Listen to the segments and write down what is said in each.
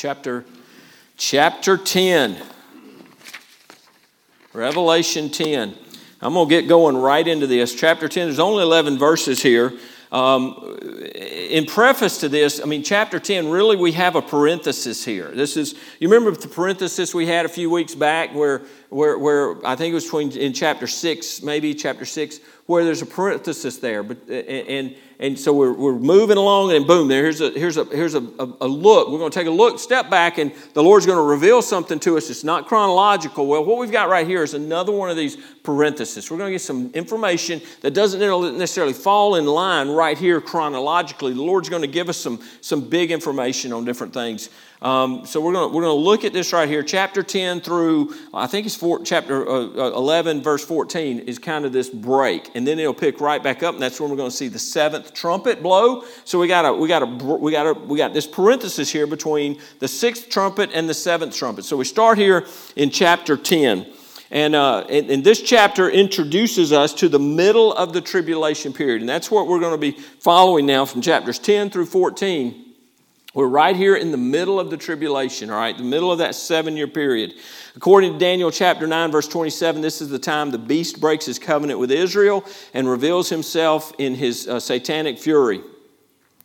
chapter, chapter 10. Revelation 10. I'm going to get going right into this. Chapter 10, there's only 11 verses here. Um, in preface to this, I mean, chapter 10, really we have a parenthesis here. This is, you remember the parenthesis we had a few weeks back where, where, where I think it was between, in chapter 6, maybe chapter 6, where there's a parenthesis there. But, and, and so we're, we're moving along, and boom, there, here's, a, here's, a, here's a, a, look. We're going to take a look, step back, and the Lord's going to reveal something to us. It's not chronological. Well, what we've got right here is another one of these parentheses. We're going to get some information that doesn't necessarily fall in line right here chronologically. The Lord's going to give us some, some big information on different things um, so we're going we're gonna look at this right here. Chapter 10 through, I think it's four, chapter uh, uh 11, verse 14 is kind of this break. And then it'll pick right back up, and that's when we're going to see the seventh trumpet blow. So we got a, we got a, we got a, we got this parenthesis here between the sixth trumpet and the seventh trumpet. So we start here in chapter 10. And, uh, and, and, this chapter introduces us to the middle of the tribulation period. And that's what we're going to be following now from chapters 10 through 14. We're right here in the middle of the tribulation, all right, the middle of that seven year period. According to Daniel chapter 9, verse 27, this is the time the beast breaks his covenant with Israel and reveals himself in his uh, satanic fury.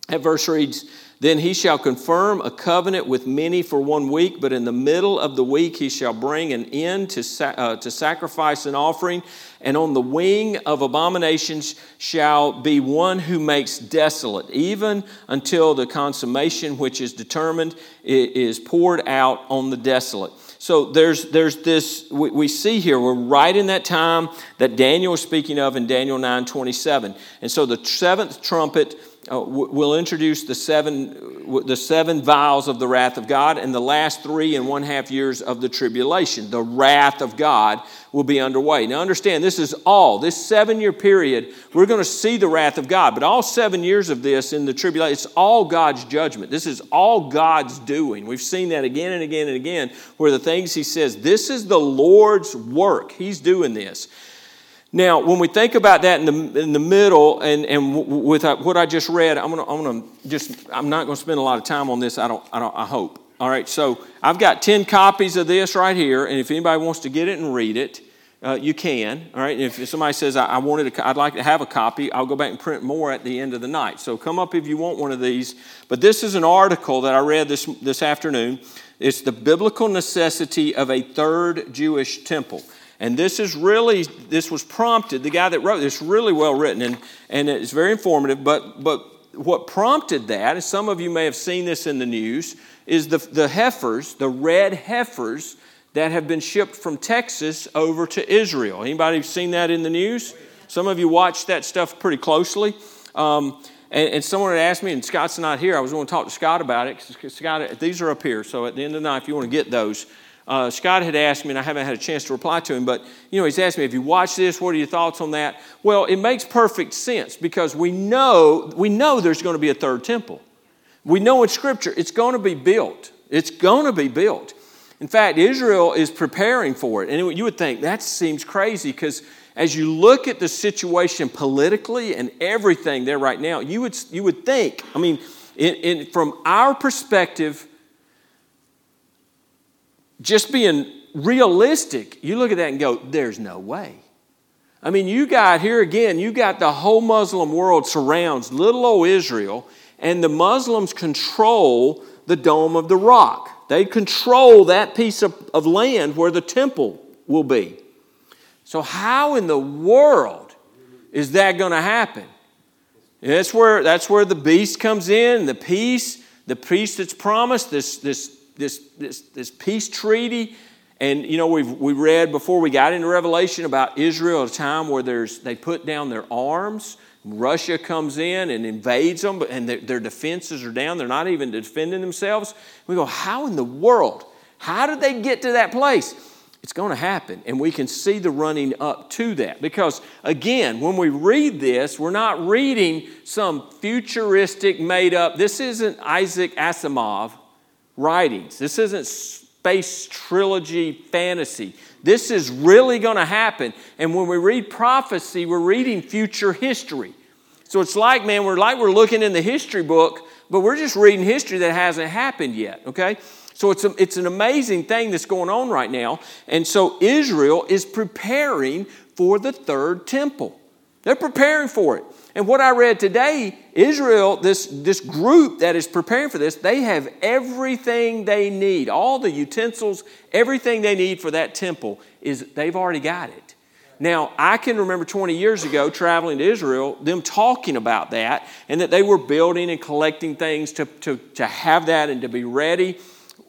That verse reads, then he shall confirm a covenant with many for one week, but in the middle of the week he shall bring an end to, uh, to sacrifice and offering. And on the wing of abominations shall be one who makes desolate, even until the consummation which is determined is poured out on the desolate. So there's, there's this, we, we see here, we're right in that time that Daniel is speaking of in Daniel 9 27. And so the seventh trumpet uh, we'll introduce the seven, the seven vials of the wrath of God and the last three and one half years of the tribulation. The wrath of God will be underway. Now, understand, this is all, this seven year period, we're going to see the wrath of God, but all seven years of this in the tribulation, it's all God's judgment. This is all God's doing. We've seen that again and again and again, where the things He says, this is the Lord's work. He's doing this. Now, when we think about that in the, in the middle and, and with uh, what I just read, I'm going to I'm gonna just, I'm not going to spend a lot of time on this, I, don't, I, don't, I hope. All right, so I've got 10 copies of this right here, and if anybody wants to get it and read it, uh, you can. All right, if somebody says, I, I wanted a, I'd like to have a copy, I'll go back and print more at the end of the night. So come up if you want one of these. But this is an article that I read this, this afternoon. It's the biblical necessity of a third Jewish temple. And this is really, this was prompted, the guy that wrote this, really well written, and, and it's very informative. But, but what prompted that, and some of you may have seen this in the news, is the, the heifers, the red heifers that have been shipped from Texas over to Israel. Anybody seen that in the news? Some of you watch that stuff pretty closely. Um, and, and, someone had asked me, and Scott's not here. I was going to talk to Scott about it. Scott, these are up here. So at the end of the night, if you want to get those, uh, Scott had asked me, and I haven't had a chance to reply to him, but you know, he's asked me, "Have you watched this? What are your thoughts on that?" Well, it makes perfect sense because we know we know there's going to be a third temple. We know in Scripture it's going to be built. It's going to be built. In fact, Israel is preparing for it, and you would think that seems crazy because as you look at the situation politically and everything there right now, you would you would think. I mean, in, in, from our perspective just being realistic, you look at that and go, there's no way. I mean, you got here again, you got the whole Muslim world surrounds little old Israel, and the Muslims control the Dome of the Rock. They control that piece of, of land where the temple will be. So, how in the world is that going to happen? And that's where, that's where the beast comes in, the peace, the peace that's promised, this, this this, this, this peace treaty. And, you know, we've, we read before we got into Revelation about Israel at a time where there's, they put down their arms. Russia comes in and invades them, and their, their defenses are down. They're not even defending themselves. We go, how in the world? How did they get to that place? It's going to happen. And we can see the running up to that. Because, again, when we read this, we're not reading some futuristic, made up, this isn't Isaac Asimov writings. This isn't space trilogy fantasy. This is really going to happen. And when we read prophecy, we're reading future history. So it's like, man, we're like we're looking in the history book, but we're just reading history that hasn't happened yet, okay? So it's, a, it's an amazing thing that's going on right now. And so Israel is preparing for the third temple. They're preparing for it. And what I read today, Israel, this, this group that is preparing for this, they have everything they need. All the utensils, everything they need for that temple is they've already got it. Now, I can remember 20 years ago traveling to Israel, them talking about that, and that they were building and collecting things to, to, to have that and to be ready.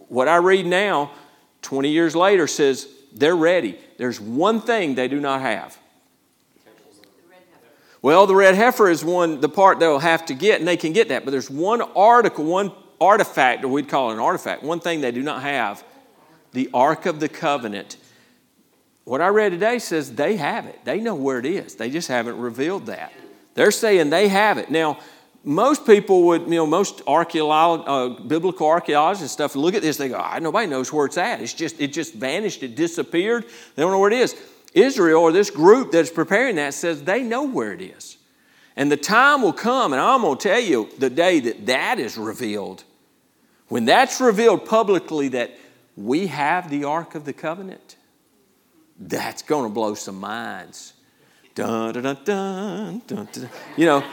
What I read now, 20 years later, says they're ready. There's one thing they do not have well, the red heifer is one, the part they'll have to get, and they can get that. But there's one article, one artifact, or we'd call it an artifact, one thing they do not have the Ark of the Covenant. What I read today says they have it. They know where it is. They just haven't revealed that. They're saying they have it. Now, most people would, you know, most archeolo- uh, biblical archaeologists and stuff look at this, they go, oh, nobody knows where it's at. It's just, it just vanished, it disappeared. They don't know where it is. Israel or this group that's preparing that says they know where it is. And the time will come, and I'm going to tell you the day that that is revealed. When that's revealed publicly that we have the Ark of the Covenant, that's going to blow some minds. Dun, dun, dun, dun, dun. You know,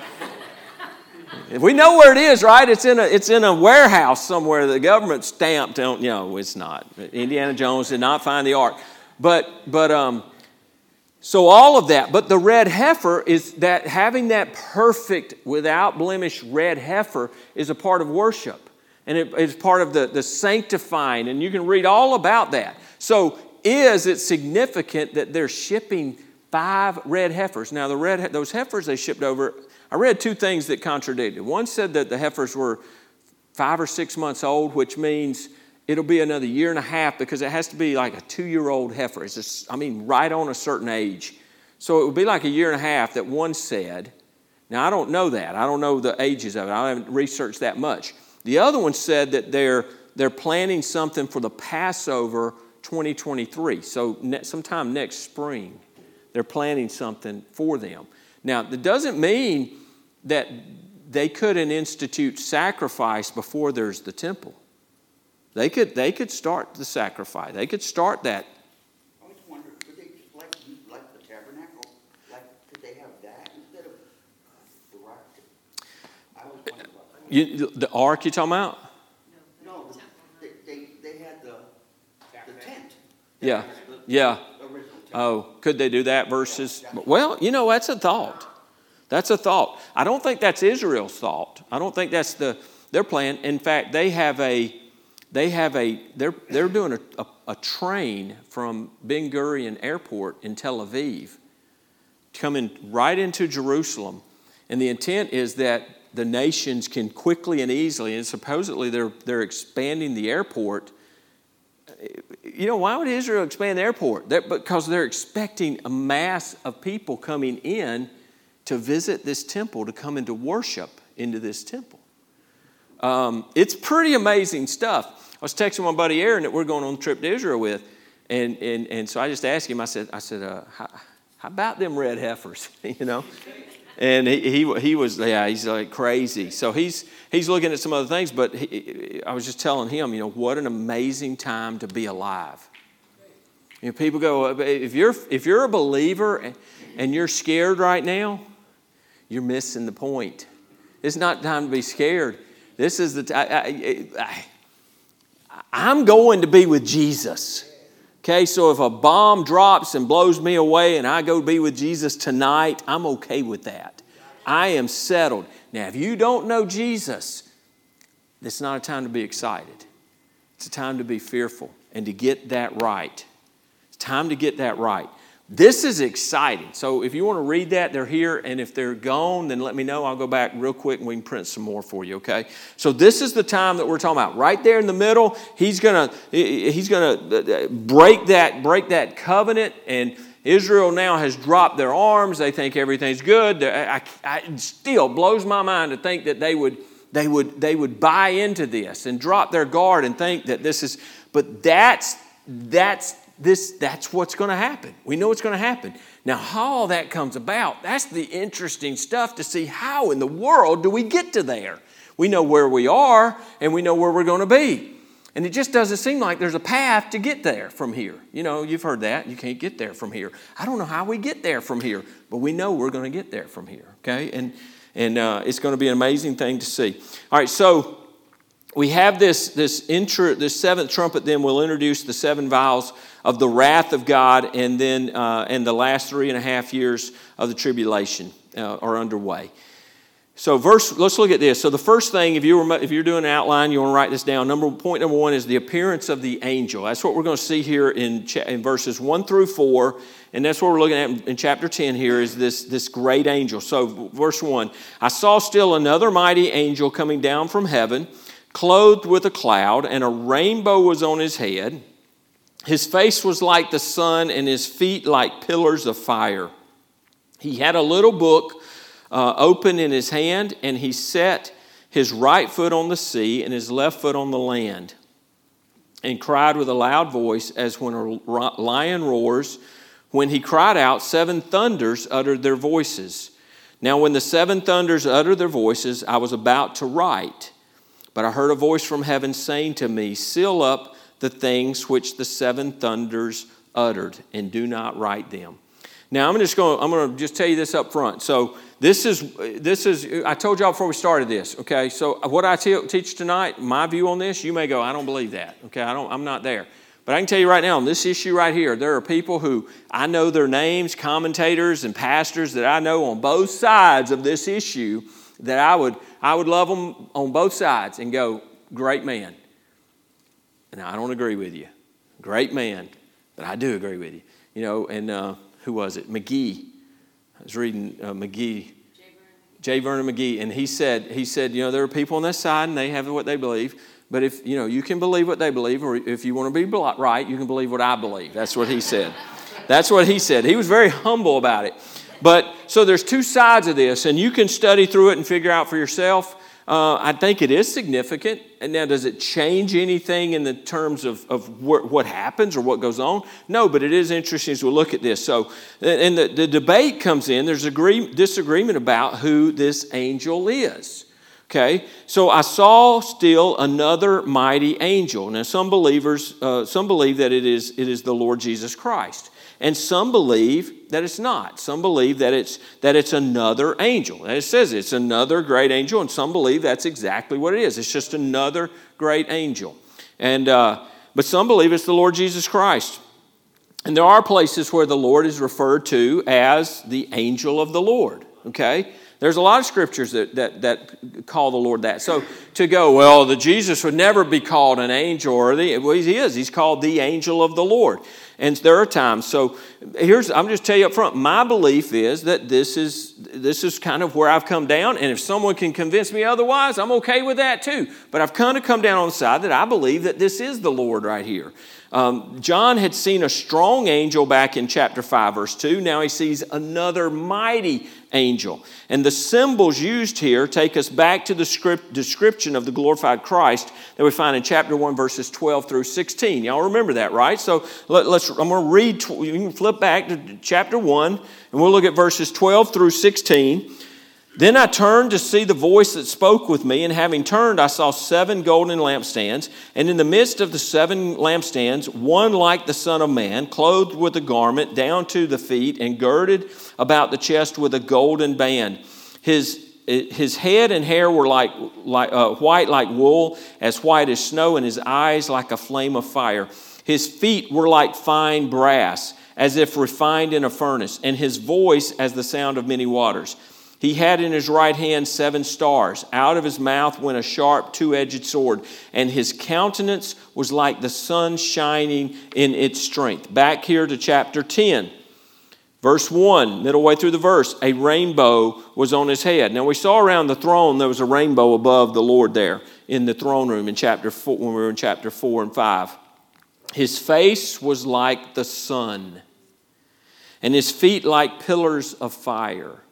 if we know where it is, right? It's in a, it's in a warehouse somewhere. The government stamped on, you know, it's not. Indiana Jones did not find the ark. But, but um, so, all of that, but the red heifer is that having that perfect, without blemish red heifer is a part of worship. And it is part of the, the sanctifying, and you can read all about that. So, is it significant that they're shipping five red heifers? Now, the red, those heifers they shipped over, I read two things that contradicted. One said that the heifers were five or six months old, which means it'll be another year and a half because it has to be like a two year old heifer. It's just, I mean, right on a certain age. So it would be like a year and a half that one said. Now, I don't know that. I don't know the ages of it. I haven't researched that much. The other one said that they're, they're planning something for the Passover 2023. So, ne- sometime next spring, they're planning something for them. Now, that doesn't mean that they couldn't institute sacrifice before there's the temple. They could, they could start the sacrifice. They could start that. I was wondering, could they just like, like the tabernacle, like, could they have that instead of uh, the rock? I was wondering about that. You, the ark you're talking about? No, they, they, they had the, the tent. Yeah. The Yeah. Original. Oh, could they do that versus? Well, you know, that's a thought. That's a thought. I don't think that's Israel's thought. I don't think that's the their plan. In fact, they have a they have a they're they're doing a, a, a train from Ben Gurion Airport in Tel Aviv coming right into Jerusalem. And the intent is that the nations can quickly and easily, and supposedly they're, they're expanding the airport. You know, why would Israel expand the airport? They're, because they're expecting a mass of people coming in to visit this temple, to come into worship into this temple. Um, it's pretty amazing stuff. I was texting my buddy Aaron that we're going on a trip to Israel with, and, and, and so I just asked him, I said, I said uh, how, how about them red heifers, you know? And he, he, he was, yeah, he's like crazy. So he's, he's looking at some other things, but he, I was just telling him, you know, what an amazing time to be alive. You know, people go, if you're, if you're a believer and you're scared right now, you're missing the point. It's not time to be scared. This is the time. I'm going to be with Jesus. Okay, so if a bomb drops and blows me away and I go be with Jesus tonight, I'm okay with that. I am settled. Now, if you don't know Jesus, it's not a time to be excited. It's a time to be fearful and to get that right. It's time to get that right. This is exciting. So if you want to read that, they're here. And if they're gone, then let me know. I'll go back real quick and we can print some more for you, okay? So this is the time that we're talking about. Right there in the middle, he's gonna he's gonna uh, uh, break that, break that covenant, and Israel now has dropped their arms. They think everything's good. I, I, it still blows my mind to think that they would they would they would buy into this and drop their guard and think that this is but that's that's this, that's what's going to happen. We know it's going to happen. Now, how all that comes about, that's the interesting stuff to see how in the world do we get to there. We know where we are and we know where we're going to be. And it just doesn't seem like there's a path to get there from here. You know, you've heard that. You can't get there from here. I don't know how we get there from here, but we know we're going to get there from here, okay? And, and uh, it's going to be an amazing thing to see. All right, so we have this, this, intro, this seventh trumpet, then we'll introduce the seven vials of the wrath of God, and then uh, and the last three and a half years of the tribulation uh, are underway. So, verse, let's look at this. So, the first thing, if, you were, if you're doing an outline, you want to write this down. Number, point number one is the appearance of the angel. That's what we're going to see here in, in verses 1 through 4. And that's what we're looking at in chapter 10 here is this, this great angel. So, verse 1 I saw still another mighty angel coming down from heaven, clothed with a cloud, and a rainbow was on his head. His face was like the sun, and his feet like pillars of fire. He had a little book uh, open in his hand, and he set his right foot on the sea and his left foot on the land, and cried with a loud voice as when a lion roars. When he cried out, seven thunders uttered their voices. Now, when the seven thunders uttered their voices, I was about to write, but I heard a voice from heaven saying to me, Seal up the things which the seven thunders uttered, and do not write them. Now, I'm just going. I'm going to just tell you this up front. So, this is, this is, I told y'all before we started this, okay? So, what I te- teach tonight, my view on this, you may go, I don't believe that, okay? I don't, I'm not there. But I can tell you right now, on this issue right here, there are people who I know their names, commentators and pastors that I know on both sides of this issue that I would, I would love them on both sides and go, great man. And I don't agree with you. Great man, but I do agree with you. You know, and uh, who was it? McGee I was reading uh, McGee, J. Vernon McGee, and he said, he said, you know, there are people on this side and they have what they believe. But if you know, you can believe what they believe, or if you want to be right, you can believe what I believe. That's what he said. That's what he said. He was very humble about it. But so there's two sides of this, and you can study through it and figure out for yourself. Uh, I think it is significant. And now, does it change anything in the terms of, of what, what happens or what goes on? No, but it is interesting as we look at this. So, and the, the debate comes in, there's agree, disagreement about who this angel is. Okay, so I saw still another mighty angel. Now, some believers, uh, some believe that it is, it is the Lord Jesus Christ. And some believe that it's not. Some believe that it's, that it's another angel. And it says it's another great angel, and some believe that's exactly what it is. It's just another great angel. And, uh, but some believe it's the Lord Jesus Christ. And there are places where the Lord is referred to as the angel of the Lord, okay? There's a lot of scriptures that, that, that call the Lord that. So to go, well, the Jesus would never be called an angel, or the, well, he is. He's called the angel of the Lord. And there are times. So here's, I'm just tell you up front, my belief is that this is, this is kind of where I've come down. And if someone can convince me otherwise, I'm okay with that too. But I've kind of come down on the side that I believe that this is the Lord right here. Um, John had seen a strong angel back in chapter 5, verse 2. Now he sees another mighty angel. And the symbols used here take us back to the script, description of the glorified Christ that we find in chapter 1, verses 12 through 16. Y'all remember that, right? So let, us I'm going to read, you can flip back to chapter 1, and we'll look at verses 12 through 16. Then I turned to see the voice that spoke with me, and having turned, I saw seven golden lampstands, and in the midst of the seven lampstands, one like the Son of Man, clothed with a garment down to the feet, and girded about the chest with a golden band. His, his head and hair were like, like uh, white like wool, as white as snow, and his eyes like a flame of fire. His feet were like fine brass, as if refined in a furnace, and his voice as the sound of many waters. He had in his right hand seven stars. Out of his mouth went a sharp, two edged sword, and his countenance was like the sun shining in its strength. Back here to chapter 10. Verse 1, middle way through the verse, a rainbow was on his head. Now we saw around the throne there was a rainbow above the Lord there in the throne room in chapter 4, when we were in chapter 4 and 5. His face was like the sun, and his feet like pillars of fire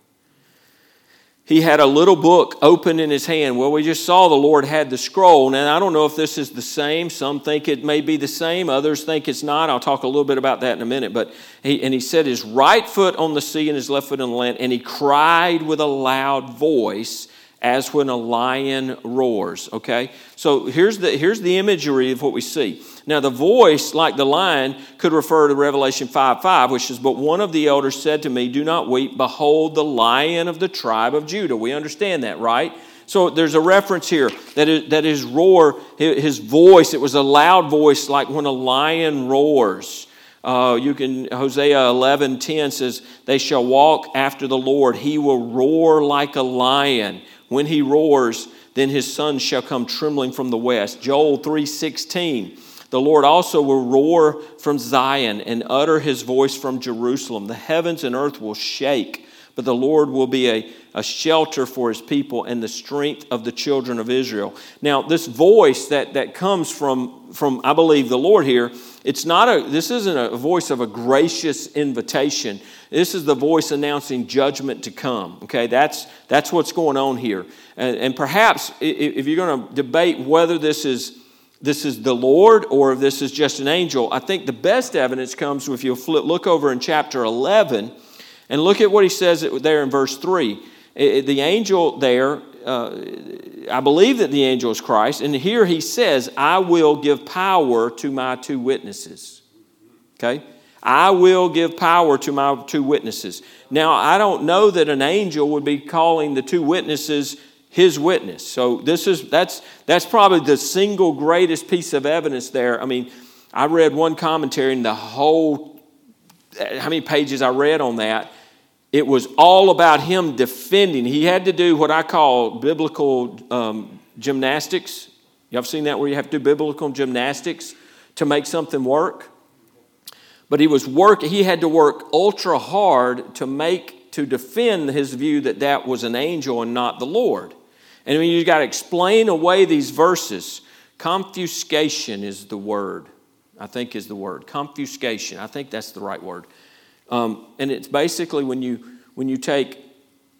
he had a little book open in his hand. Well, we just saw the Lord had the scroll. Now, I don't know if this is the same. Some think it may be the same, others think it's not. I'll talk a little bit about that in a minute. But he, and he set his right foot on the sea and his left foot on the land, and he cried with a loud voice as when a lion roars. Okay? So here's the, here's the imagery of what we see. Now, the voice, like the lion, could refer to Revelation 5 5, which is, But one of the elders said to me, Do not weep. Behold, the lion of the tribe of Judah. We understand that, right? So there's a reference here that, is, that his roar, his voice, it was a loud voice like when a lion roars. Uh, you can Hosea 11 10 says, They shall walk after the Lord. He will roar like a lion. When he roars, then his sons shall come trembling from the west. Joel 3:16. The Lord also will roar from Zion and utter his voice from Jerusalem. The heavens and earth will shake but the Lord will be a, a shelter for his people and the strength of the children of Israel. Now, this voice that, that comes from, from, I believe, the Lord here, it's not a, this isn't a voice of a gracious invitation. This is the voice announcing judgment to come. Okay, that's, that's what's going on here. And, and perhaps if you're going to debate whether this is this is the Lord or if this is just an angel, I think the best evidence comes if you flip, look over in chapter 11 and look at what he says there in verse 3. The angel there, uh, I believe that the angel is Christ, and here he says, I will give power to my two witnesses. Okay? I will give power to my two witnesses. Now, I don't know that an angel would be calling the two witnesses his witness. So this is that's that's probably the single greatest piece of evidence there. I mean, I read one commentary and the whole how many pages I read on that it was all about him defending. He had to do what I call biblical um, gymnastics. You ever seen that where you have to do biblical gymnastics to make something work? But he was work. He had to work ultra hard to make to defend his view that that was an angel and not the Lord. And I mean, you got to explain away these verses. Confuscation is the word. I think is the word. Confuscation. I think that's the right word. Um, and it's basically when you, when you take,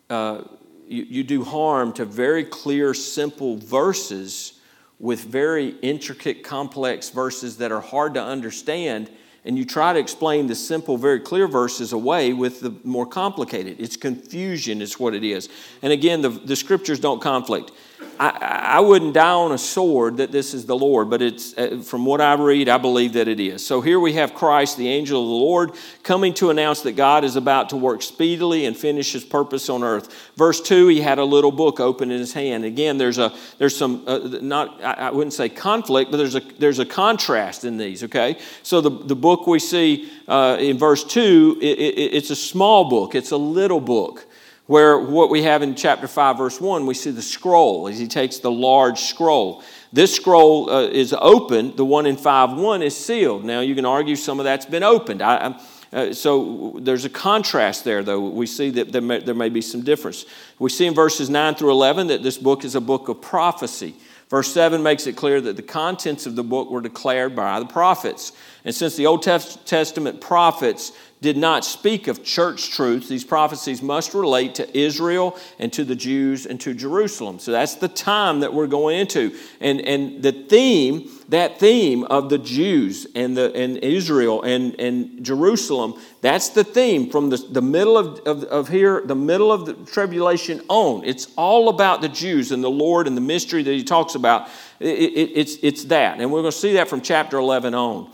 uh, you, you do harm to very clear, simple verses with very intricate, complex verses that are hard to understand and you try to explain the simple, very clear verses away with the more complicated. It's confusion, is what it is. And again, the, the scriptures don't conflict. I, I wouldn't die on a sword that this is the Lord, but it's uh, from what I read, I believe that it is. So here we have Christ, the angel of the Lord, coming to announce that God is about to work speedily and finish his purpose on earth. Verse 2, he had a little book open in his hand. Again, there's a there's some uh, not I, I wouldn't say conflict, but there's a there's a contrast in these, okay? So the, the book we see uh, in verse 2, it, it, it's a small book, it's a little book where what we have in chapter 5, verse 1, we see the scroll as he takes the large scroll. This scroll uh, is open, the one in 5 1 is sealed. Now, you can argue some of that's been opened. I, uh, so there's a contrast there, though. We see that there may, there may be some difference. We see in verses 9 through 11 that this book is a book of prophecy. Verse 7 makes it clear that the contents of the book were declared by the prophets. And since the Old Testament prophets did not speak of church truths. These prophecies must relate to Israel and to the Jews and to Jerusalem. So that's the time that we're going into. And, and the theme, that theme of the Jews and, the, and Israel and, and Jerusalem, that's the theme from the, the middle of, of, of here, the middle of the tribulation on. It's all about the Jews and the Lord and the mystery that he talks about. It, it, it's, it's that. And we're going to see that from chapter 11 on.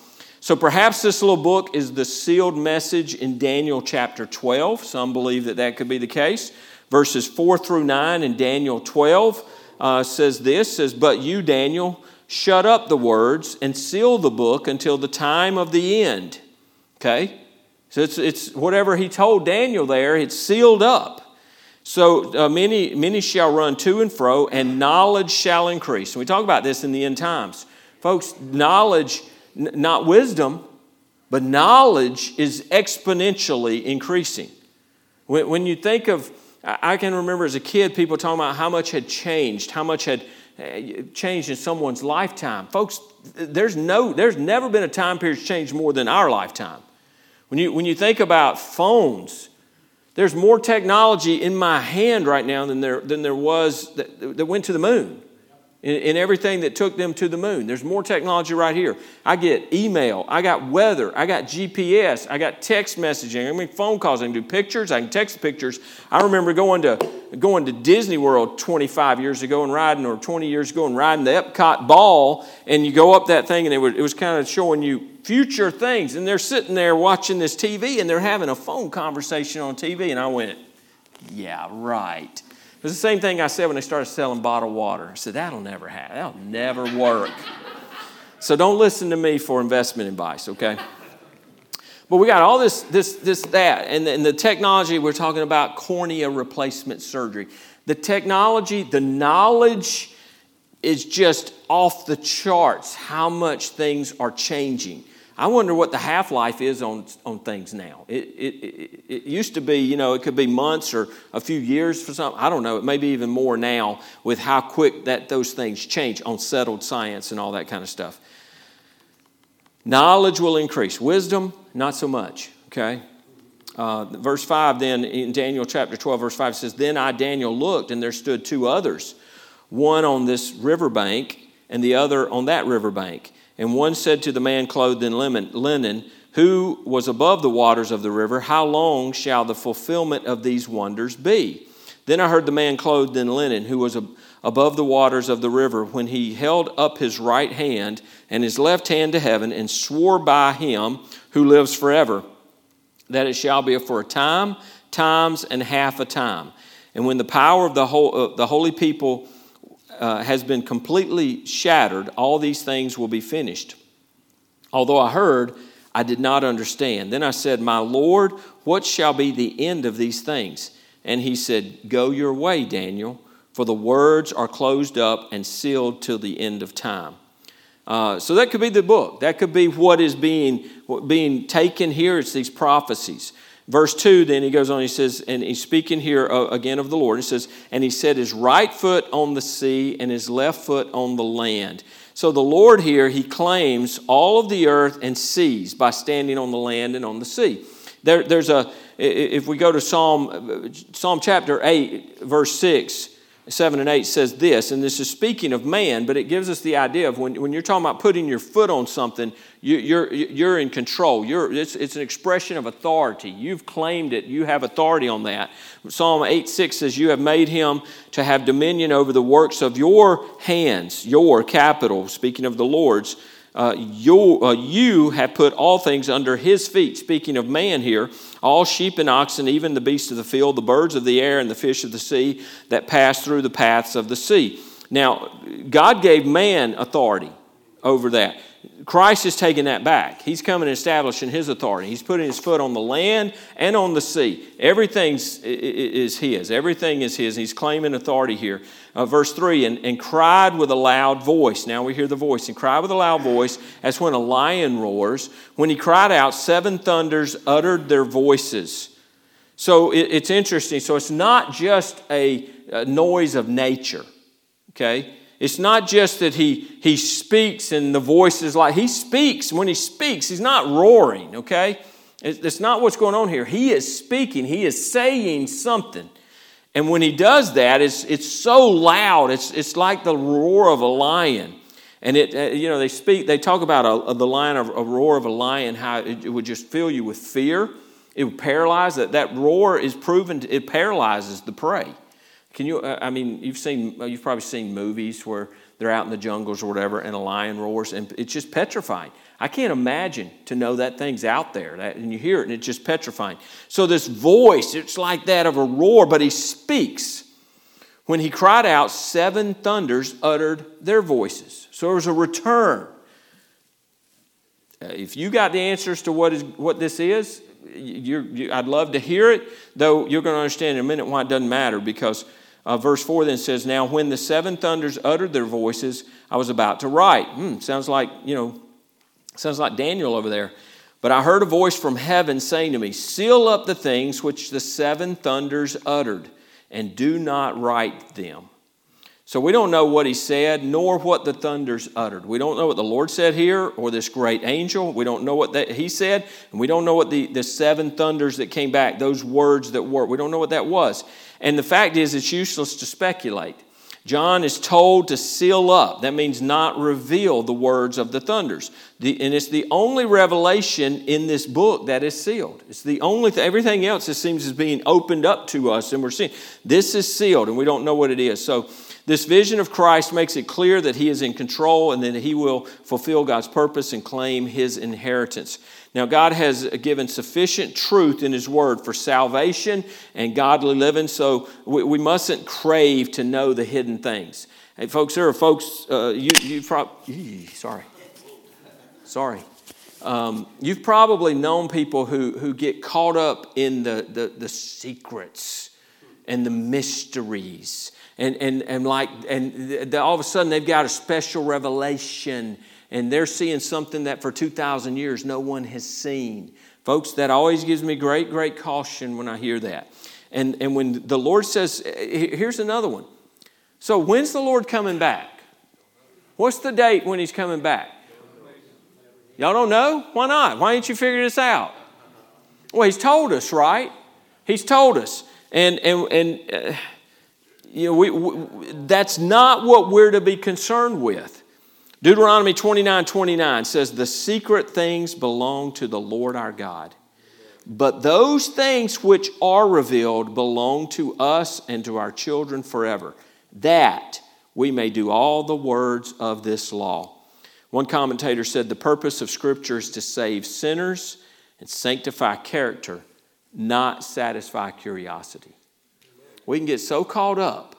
So perhaps this little book is the sealed message in Daniel chapter 12. Some believe that that could be the case. Verses 4 through 9 in Daniel 12 uh, says this says, But you, Daniel, shut up the words and seal the book until the time of the end. Okay? So it's, it's whatever he told Daniel there, it's sealed up. So uh, many, many shall run to and fro, and knowledge shall increase. And we talk about this in the end times. Folks, knowledge not wisdom, but knowledge is exponentially increasing. When, when you think of, I can remember as a kid people talking about how much had changed, how much had eh, changed in someone's lifetime. Folks, there's, no, there's never been a time period changed more than our lifetime. When you, when you think about phones, there's more technology in my hand right now than there, than there was that, that went to the moon in, in, everything that took them to the moon. There's more technology right here. I get email, I got weather, I got GPS, I got text messaging, I mean phone calls, I can do pictures, I can text pictures. I remember going to going to Disney World 25 years ago and riding, or 20 years ago and riding the Epcot ball, and you go up that thing and it was, it was kind of showing you future things. And they're sitting there watching this TV and they're having a phone conversation on TV. And I went, yeah, right. It was the same thing I said when they started selling bottled water. I said, that'll never happen. That'll never work. so don't listen to me for investment advice, okay? But we got all this, this, this, that, and the, and the technology, we're talking about cornea replacement surgery. The technology, the knowledge is just off the charts how much things are changing. I wonder what the half life is on, on things now. It, it, it, it, used to be, you know, it could be months or a few years for something. I don't know. It may be even more now with how quick that those things change on settled science and all that kind of stuff. Knowledge will increase, wisdom, not so much, okay? Uh, verse 5 then in Daniel chapter 12, verse 5 says, Then I, Daniel, looked, and there stood two others, one on this riverbank and the other on that riverbank. And one said to the man clothed in linen, who was above the waters of the river, How long shall the fulfillment of these wonders be? Then I heard the man clothed in linen, who was above the waters of the river, when he held up his right hand and his left hand to heaven, and swore by him who lives forever, that it shall be for a time, times, and half a time. And when the power of the, whole, uh, the holy people uh, has been completely shattered, all these things will be finished. Although I heard, I did not understand. Then I said, My Lord, what shall be the end of these things? And he said, Go your way, Daniel, for the words are closed up and sealed till the end of time. Uh, so that could be the book. That could be what is being, being taken here. It's these prophecies. Verse 2, then he goes on, he says, and he's speaking here uh, again of the Lord. He says, And he set his right foot on the sea and his left foot on the land. So the Lord here, he claims all of the earth and seas by standing on the land and on the sea. There, there's a, if we go to Psalm, Psalm chapter 8, verse 6, 7 and 8 says this, and this is speaking of man, but it gives us the idea of when, when you're talking about putting your foot on something, you, you're, you're in control. You're, it's, it's an expression of authority. You've claimed it, you have authority on that. Psalm 8 6 says, You have made him to have dominion over the works of your hands, your capital, speaking of the Lord's uh, you, uh, you have put all things under his feet. Speaking of man here, all sheep and oxen, even the beasts of the field, the birds of the air, and the fish of the sea that pass through the paths of the sea. Now, God gave man authority over that. Christ is taking that back. He's coming and establishing his authority. He's putting his foot on the land and on the sea. Everything is his. Everything is his. He's claiming authority here. Uh, verse 3 and, and cried with a loud voice. Now we hear the voice. And cried with a loud voice as when a lion roars. When he cried out, seven thunders uttered their voices. So it, it's interesting. So it's not just a, a noise of nature, okay? It's not just that he, he speaks and the voice is like, he speaks. When he speaks, he's not roaring, okay? It's not what's going on here. He is speaking, he is saying something. And when he does that, it's, it's so loud, it's, it's like the roar of a lion. And it, uh, you know, they speak, they talk about a, a, the lion, a, a roar of a lion, how it, it, would just fill you with fear. It would paralyze. That, that roar is proven, to, it paralyzes the prey. Can you, uh, I mean, you've seen, you've probably seen movies where they're out in the jungles or whatever and a lion roars and it's just petrifying. I can't imagine to know that thing's out there that, and you hear it and it's just petrifying. So this voice, it's like that of a roar, but he speaks. When he cried out, seven thunders uttered their voices. So there was a return. Uh, if you got the answers to what, is, what this is, you, I'd love to hear it, though you're going to understand in a minute why it doesn't matter because uh, verse 4 then says, Now when the seven thunders uttered their voices, I was about to write. Hmm, sounds like, you know, sounds like Daniel over there. But I heard a voice from heaven saying to me, Seal up the things which the seven thunders uttered, and do not write them. So we don't know what he said, nor what the thunders uttered. We don't know what the Lord said here, or this great angel. We don't know what that he said, and we don't know what the, the seven thunders that came back, those words that were. We don't know what that was. And the fact is, it's useless to speculate. John is told to seal up. That means not reveal the words of the thunders. The, and it's the only revelation in this book that is sealed. It's the only thing, everything else it seems is being opened up to us and we're seeing. This is sealed and we don't know what it is. So this vision of Christ makes it clear that he is in control and that he will fulfill God's purpose and claim his inheritance. Now, God has given sufficient truth in His Word for salvation and godly living, so we, we mustn't crave to know the hidden things. Hey, folks, there are folks, uh, you, you probably, sorry, sorry. Um, you've probably known people who, who get caught up in the, the, the secrets and the mysteries. And, and, and like, and all of a sudden they've got a special revelation and they're seeing something that for 2,000 years no one has seen. Folks, that always gives me great, great caution when I hear that. And, and when the Lord says, here's another one. So, when's the Lord coming back? What's the date when He's coming back? Y'all don't know? Why not? Why didn't you figure this out? Well, He's told us, right? He's told us. And, and, and uh, you know, we, we, that's not what we're to be concerned with. Deuteronomy 29 29 says, The secret things belong to the Lord our God. But those things which are revealed belong to us and to our children forever, that we may do all the words of this law. One commentator said the purpose of Scripture is to save sinners and sanctify character, not satisfy curiosity. We can get so caught up.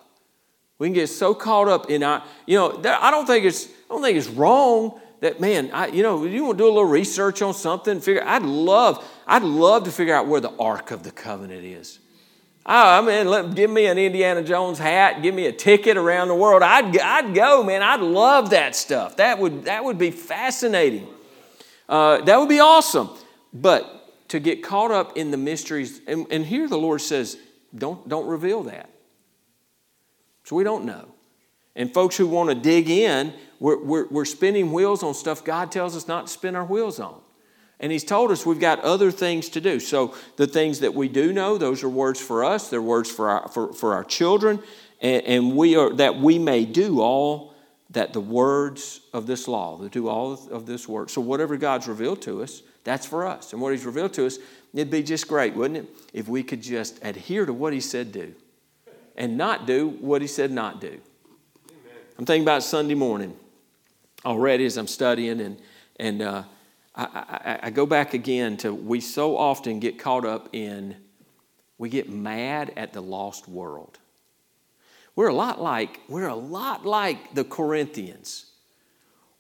We can get so caught up in our, you know, I don't think it's I don't think it's wrong that man, I, you know, you want to do a little research on something, figure. I'd love, I'd love to figure out where the Ark of the Covenant is. Oh, I mean, let, give me an Indiana Jones hat, give me a ticket around the world. I'd, I'd go, man. I'd love that stuff. That would, that would be fascinating. Uh, that would be awesome. But to get caught up in the mysteries, and, and here the Lord says, don't, don't reveal that. So we don't know. And folks who want to dig in, we're, we're, we're spinning wheels on stuff God tells us not to spin our wheels on. And He's told us we've got other things to do. So the things that we do know, those are words for us, they're words for our, for, for our children, and, and we are that we may do all that the words of this law, to do all of this work. So whatever God's revealed to us, that's for us. And what He's revealed to us, it'd be just great, wouldn't it, if we could just adhere to what He said do and not do what He said not do. I'm thinking about Sunday morning already as I'm studying, and, and uh, I, I, I go back again to we so often get caught up in, we get mad at the lost world. We're a lot like, we're a lot like the Corinthians,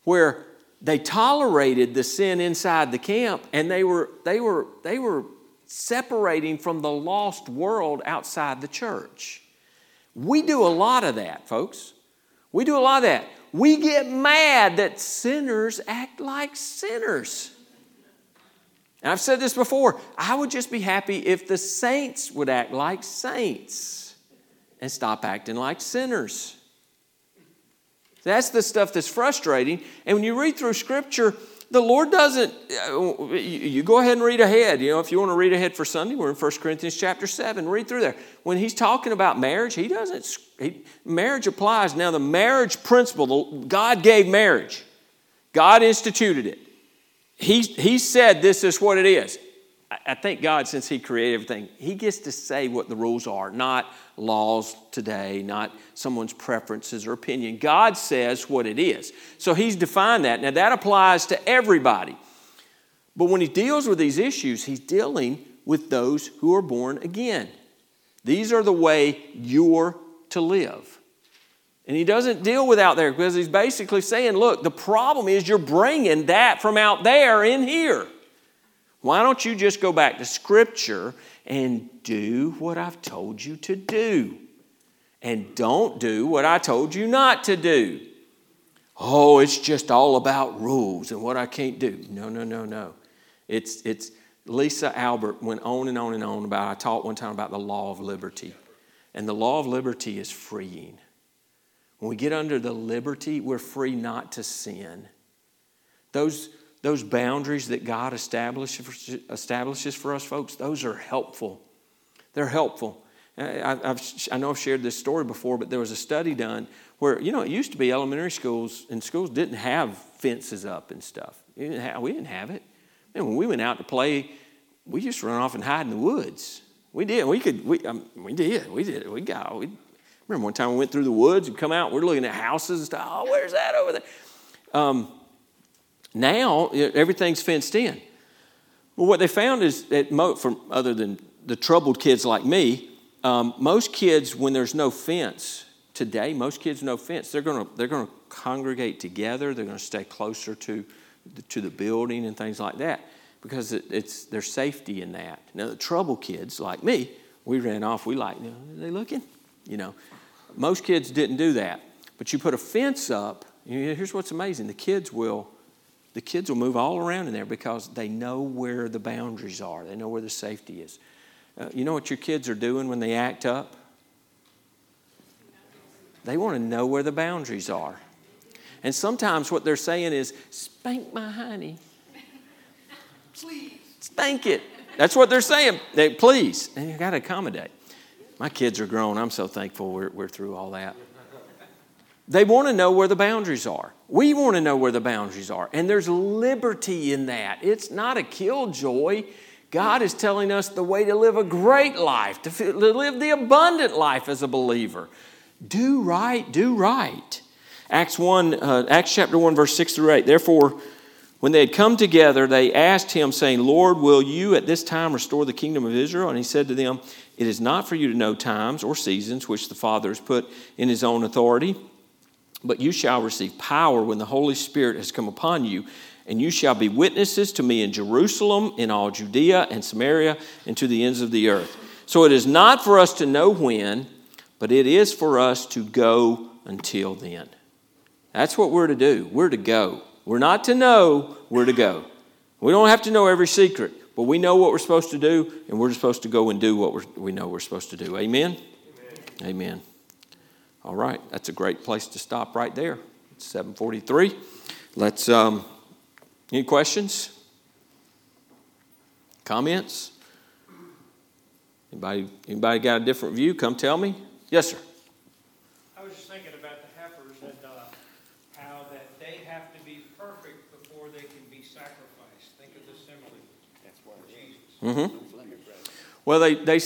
where they tolerated the sin inside the camp and they were, they were, they were separating from the lost world outside the church. We do a lot of that, folks. We do a lot of that. We get mad that sinners act like sinners. And I've said this before I would just be happy if the saints would act like saints and stop acting like sinners. That's the stuff that's frustrating. And when you read through Scripture, the Lord doesn't, uh, you go ahead and read ahead. You know, if you want to read ahead for Sunday, we're in 1 Corinthians chapter 7. Read through there. When he's talking about marriage, he doesn't, he, marriage applies. Now, the marriage principle, God gave marriage, God instituted it. He, he said this is what it is. I think God, since He created everything, He gets to say what the rules are, not laws today, not someone's preferences or opinion. God says what it is. So He's defined that. Now, that applies to everybody. But when He deals with these issues, He's dealing with those who are born again. These are the way you're to live. And He doesn't deal with out there because He's basically saying, look, the problem is you're bringing that from out there in here. Why don't you just go back to Scripture and do what I've told you to do? And don't do what I told you not to do. Oh, it's just all about rules and what I can't do. No, no, no, no. It's, it's Lisa Albert went on and on and on about, I taught one time about the law of liberty. And the law of liberty is freeing. When we get under the liberty, we're free not to sin. Those, those boundaries that God establishes for us, folks, those are helpful. They're helpful. I, know I've shared this story before, but there was a study done where, you know, it used to be elementary schools and schools didn't have fences up and stuff. We didn't have it. And when we went out to play, we just run off and hide in the woods. We did. We could. We, um, we did. We did. We got. We remember one time we went through the woods and come out. We're looking at houses and stuff. Oh, where's that over there? Um, now everything's fenced in. Well, what they found is that mo- from other than the troubled kids like me, um, most kids when there's no fence today, most kids no fence. They're gonna they're gonna congregate together. They're gonna stay closer to to the building and things like that because it, it's there's safety in that. Now the trouble kids like me, we ran off. We like, you know, are they looking? You know, most kids didn't do that. But you put a fence up. You know, here's what's amazing: the kids will, the kids will move all around in there because they know where the boundaries are. They know where the safety is. Uh, you know what your kids are doing when they act up? They want to know where the boundaries are. And sometimes what they're saying is, spank my honey. Please. Spank it. That's what they're saying. They, please. And you got to accommodate. My kids are grown. I'm so thankful we're, we're through all that. They want to know where the boundaries are. We want to know where the boundaries are. And there's liberty in that. It's not a killjoy. God is telling us the way to live a great life, to live the abundant life as a believer. Do right, do right. Acts 1, uh, Acts chapter 1, verse 6 through 8. Therefore, when they had come together, they asked him, saying, Lord, will you at this time restore the kingdom of Israel? And he said to them, It is not for you to know times or seasons which the Father has put in his own authority, but you shall receive power when the Holy Spirit has come upon you, and you shall be witnesses to me in Jerusalem, in all Judea and Samaria, and to the ends of the earth. So it is not for us to know when, but it is for us to go until then. That's what we're to do. We're to go. We're not to know, we're to go. We don't have to know every secret, but we know what we're supposed to do, and we're supposed to go and do what we know we're supposed to do. Amen? Amen? Amen. All right, that's a great place to stop right there. It's 743. Let's, um, any questions? Comments? Anybody, anybody got a different view? Come tell me. Yes, sir. I was just thinking about the heifers and uh, how that they have to be perfect before they can be sacrificed. Think of the simile. That's why Jesus. Mm-hmm. Well, they, they